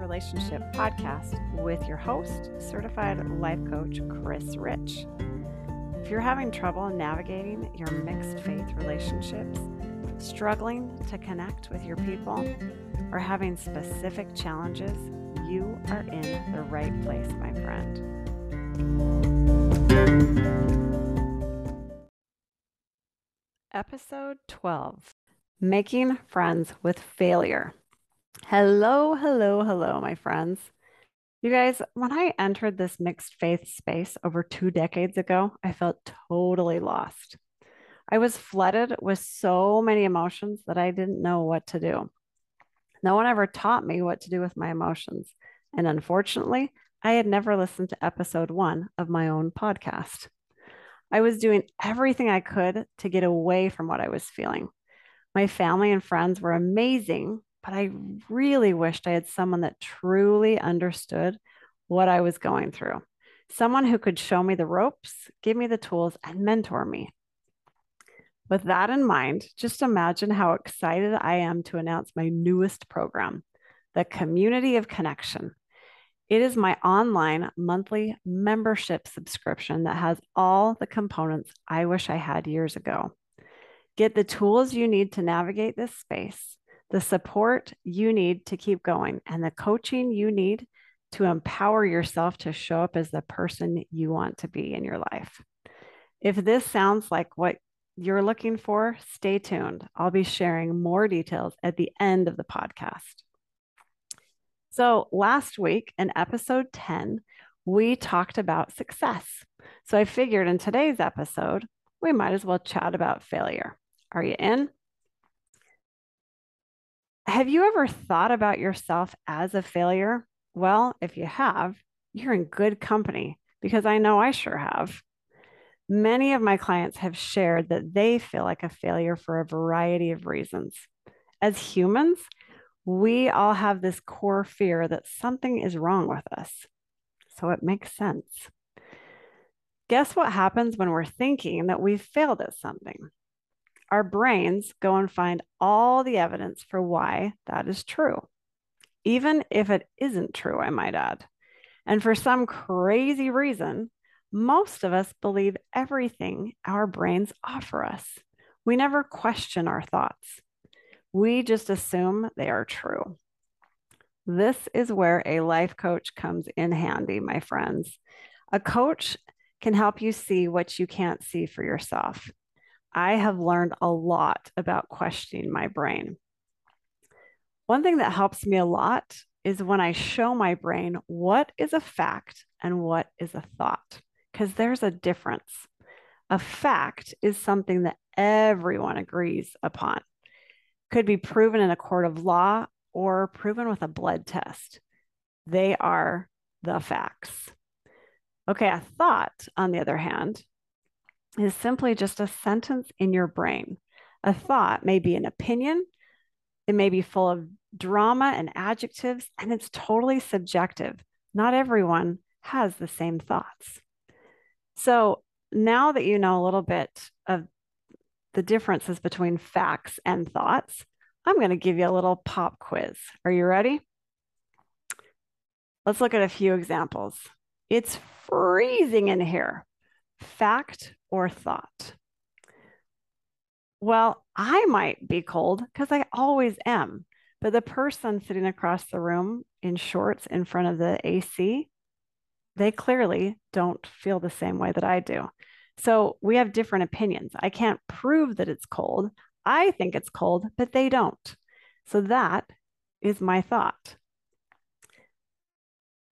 Relationship podcast with your host, certified life coach Chris Rich. If you're having trouble navigating your mixed faith relationships, struggling to connect with your people, or having specific challenges, you are in the right place, my friend. Episode 12 Making Friends with Failure. Hello, hello, hello, my friends. You guys, when I entered this mixed faith space over two decades ago, I felt totally lost. I was flooded with so many emotions that I didn't know what to do. No one ever taught me what to do with my emotions. And unfortunately, I had never listened to episode one of my own podcast. I was doing everything I could to get away from what I was feeling. My family and friends were amazing, but I really wished I had someone that truly understood what I was going through. Someone who could show me the ropes, give me the tools, and mentor me. With that in mind, just imagine how excited I am to announce my newest program, the Community of Connection. It is my online monthly membership subscription that has all the components I wish I had years ago. Get the tools you need to navigate this space the support you need to keep going, and the coaching you need to empower yourself to show up as the person you want to be in your life. If this sounds like what you're looking for, stay tuned. I'll be sharing more details at the end of the podcast. So, last week in episode 10, we talked about success. So, I figured in today's episode, we might as well chat about failure. Are you in? Have you ever thought about yourself as a failure? Well, if you have, you're in good company because I know I sure have. Many of my clients have shared that they feel like a failure for a variety of reasons. As humans, we all have this core fear that something is wrong with us. So it makes sense. Guess what happens when we're thinking that we've failed at something? Our brains go and find all the evidence for why that is true, even if it isn't true, I might add. And for some crazy reason, most of us believe everything our brains offer us. We never question our thoughts, we just assume they are true. This is where a life coach comes in handy, my friends. A coach can help you see what you can't see for yourself. I have learned a lot about questioning my brain. One thing that helps me a lot is when I show my brain what is a fact and what is a thought, because there's a difference. A fact is something that everyone agrees upon, could be proven in a court of law or proven with a blood test. They are the facts. Okay, a thought, on the other hand, is simply just a sentence in your brain. A thought may be an opinion, it may be full of drama and adjectives, and it's totally subjective. Not everyone has the same thoughts. So now that you know a little bit of the differences between facts and thoughts, I'm going to give you a little pop quiz. Are you ready? Let's look at a few examples. It's freezing in here. Fact or thought? Well, I might be cold because I always am. But the person sitting across the room in shorts in front of the AC, they clearly don't feel the same way that I do. So we have different opinions. I can't prove that it's cold. I think it's cold, but they don't. So that is my thought.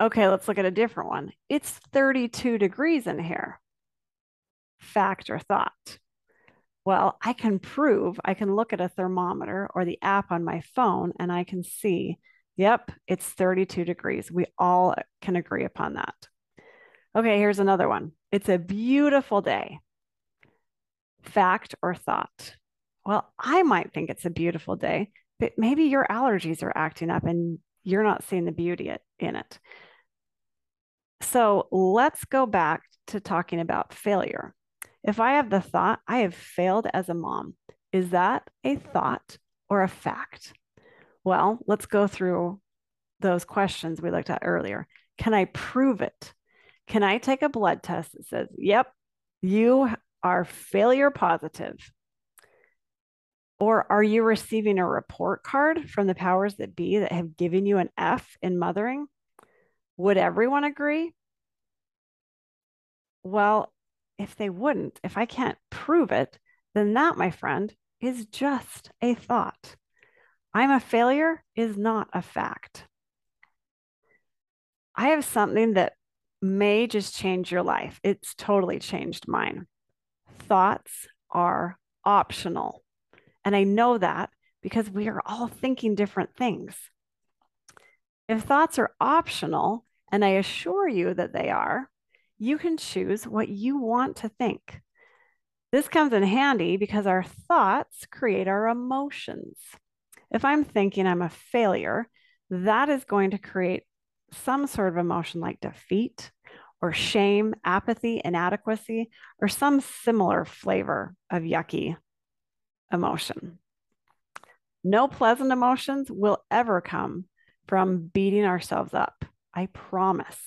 Okay, let's look at a different one. It's 32 degrees in here fact or thought? Well, I can prove, I can look at a thermometer or the app on my phone and I can see, yep, it's 32 degrees. We all can agree upon that. Okay, here's another one. It's a beautiful day. Fact or thought? Well, I might think it's a beautiful day, but maybe your allergies are acting up and you're not seeing the beauty in it. So let's go back to talking about failure. If I have the thought, I have failed as a mom, is that a thought or a fact? Well, let's go through those questions we looked at earlier. Can I prove it? Can I take a blood test that says, yep, you are failure positive? Or are you receiving a report card from the powers that be that have given you an F in mothering? Would everyone agree? Well, if they wouldn't, if I can't prove it, then that, my friend, is just a thought. I'm a failure is not a fact. I have something that may just change your life. It's totally changed mine. Thoughts are optional. And I know that because we are all thinking different things. If thoughts are optional, and I assure you that they are, you can choose what you want to think. This comes in handy because our thoughts create our emotions. If I'm thinking I'm a failure, that is going to create some sort of emotion like defeat or shame, apathy, inadequacy, or some similar flavor of yucky emotion. No pleasant emotions will ever come from beating ourselves up. I promise.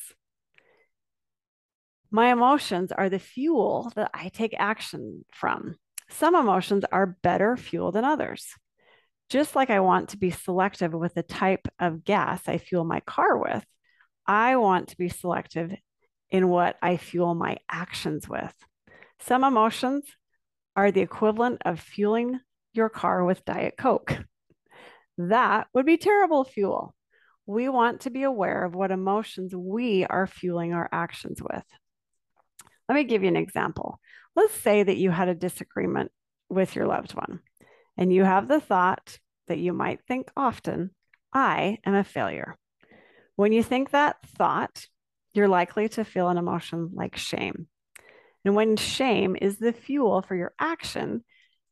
My emotions are the fuel that I take action from. Some emotions are better fuel than others. Just like I want to be selective with the type of gas I fuel my car with, I want to be selective in what I fuel my actions with. Some emotions are the equivalent of fueling your car with Diet Coke. That would be terrible fuel. We want to be aware of what emotions we are fueling our actions with. Let me give you an example. Let's say that you had a disagreement with your loved one, and you have the thought that you might think often I am a failure. When you think that thought, you're likely to feel an emotion like shame. And when shame is the fuel for your action,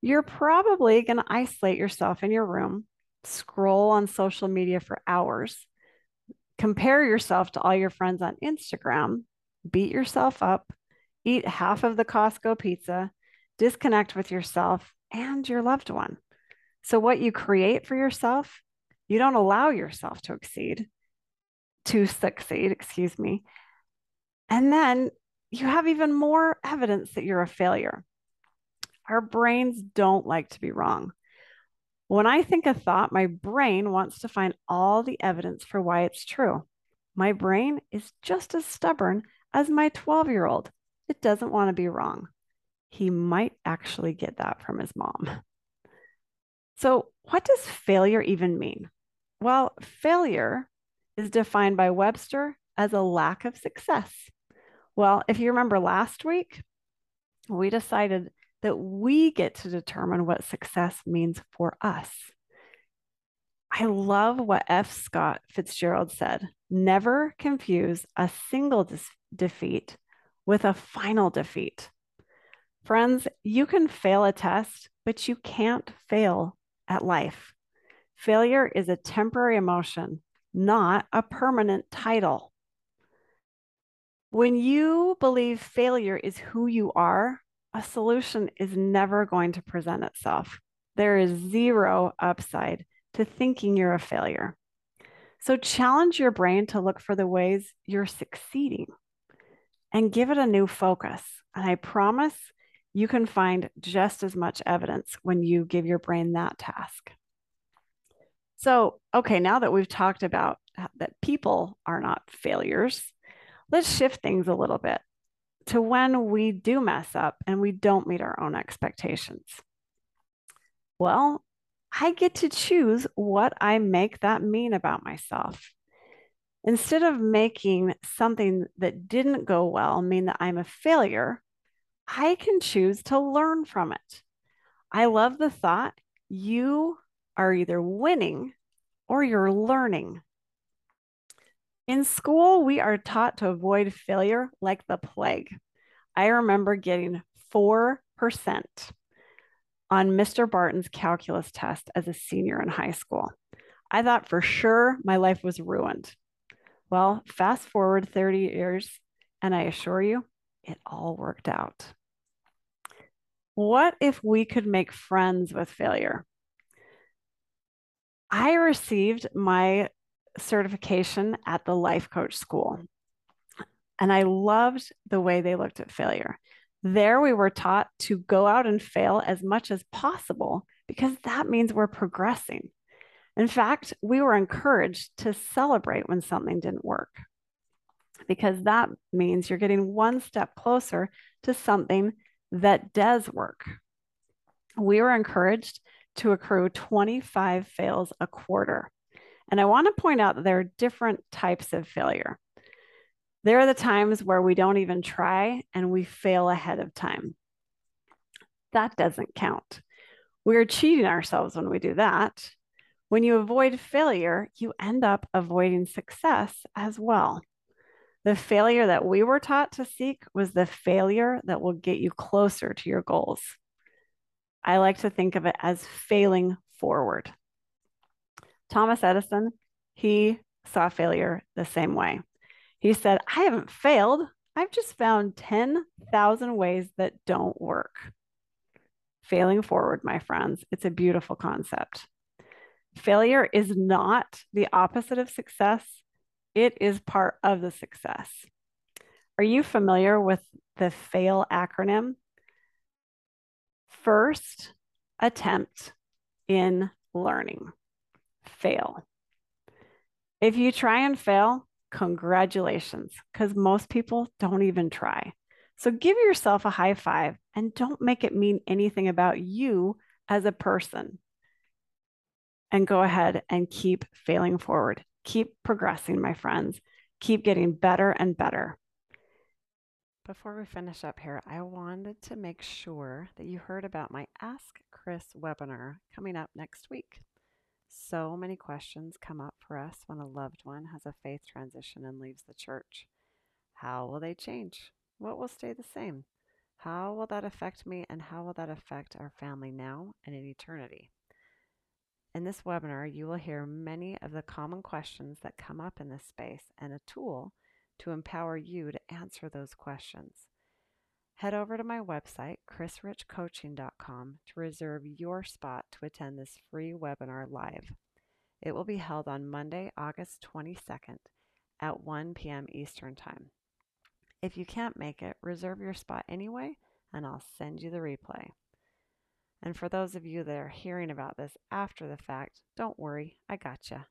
you're probably going to isolate yourself in your room, scroll on social media for hours, compare yourself to all your friends on Instagram, beat yourself up, eat half of the Costco pizza, disconnect with yourself and your loved one. So, what you create for yourself, you don't allow yourself to exceed to succeed, excuse me. And then you have even more evidence that you're a failure. Our brains don't like to be wrong. When I think a thought, my brain wants to find all the evidence for why it's true. My brain is just as stubborn as my 12 year old. It doesn't want to be wrong. He might actually get that from his mom. So, what does failure even mean? Well, failure is defined by Webster as a lack of success. Well, if you remember last week, we decided that we get to determine what success means for us. I love what F. Scott Fitzgerald said never confuse a single defeat with a final defeat. Friends, you can fail a test, but you can't fail at life. Failure is a temporary emotion not a permanent title. When you believe failure is who you are, a solution is never going to present itself. There is zero upside to thinking you're a failure. So challenge your brain to look for the ways you're succeeding and give it a new focus. And I promise you can find just as much evidence when you give your brain that task. So, okay, now that we've talked about that people are not failures, let's shift things a little bit to when we do mess up and we don't meet our own expectations. Well, I get to choose what I make that mean about myself. Instead of making something that didn't go well mean that I'm a failure, I can choose to learn from it. I love the thought you are either winning or you're learning. In school, we are taught to avoid failure like the plague. I remember getting 4% on Mr. Barton's calculus test as a senior in high school. I thought for sure my life was ruined. Well, fast forward 30 years, and I assure you, it all worked out. What if we could make friends with failure? I received my certification at the life coach school. And I loved the way they looked at failure. There, we were taught to go out and fail as much as possible because that means we're progressing. In fact, we were encouraged to celebrate when something didn't work because that means you're getting one step closer to something that does work. We were encouraged to accrue 25 fails a quarter. And I want to point out that there are different types of failure. There are the times where we don't even try and we fail ahead of time. That doesn't count. We're cheating ourselves when we do that. When you avoid failure, you end up avoiding success as well. The failure that we were taught to seek was the failure that will get you closer to your goals. I like to think of it as failing forward. Thomas Edison, he saw failure the same way. He said, I haven't failed. I've just found 10,000 ways that don't work. Failing forward, my friends, it's a beautiful concept. Failure is not the opposite of success, it is part of the success. Are you familiar with the FAIL acronym? First attempt in learning. Fail. If you try and fail, congratulations, because most people don't even try. So give yourself a high five and don't make it mean anything about you as a person. And go ahead and keep failing forward. Keep progressing, my friends. Keep getting better and better. Before we finish up here, I wanted to make sure that you heard about my Ask Chris webinar coming up next week. So many questions come up for us when a loved one has a faith transition and leaves the church. How will they change? What will stay the same? How will that affect me and how will that affect our family now and in eternity? In this webinar, you will hear many of the common questions that come up in this space and a tool to empower you to answer those questions. Head over to my website, chrisrichcoaching.com, to reserve your spot to attend this free webinar live. It will be held on Monday, August 22nd at 1 p.m. Eastern Time. If you can't make it, reserve your spot anyway, and I'll send you the replay. And for those of you that are hearing about this after the fact, don't worry, I gotcha.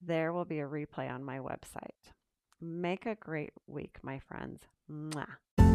There will be a replay on my website. Make a great week, my friends. Mwah.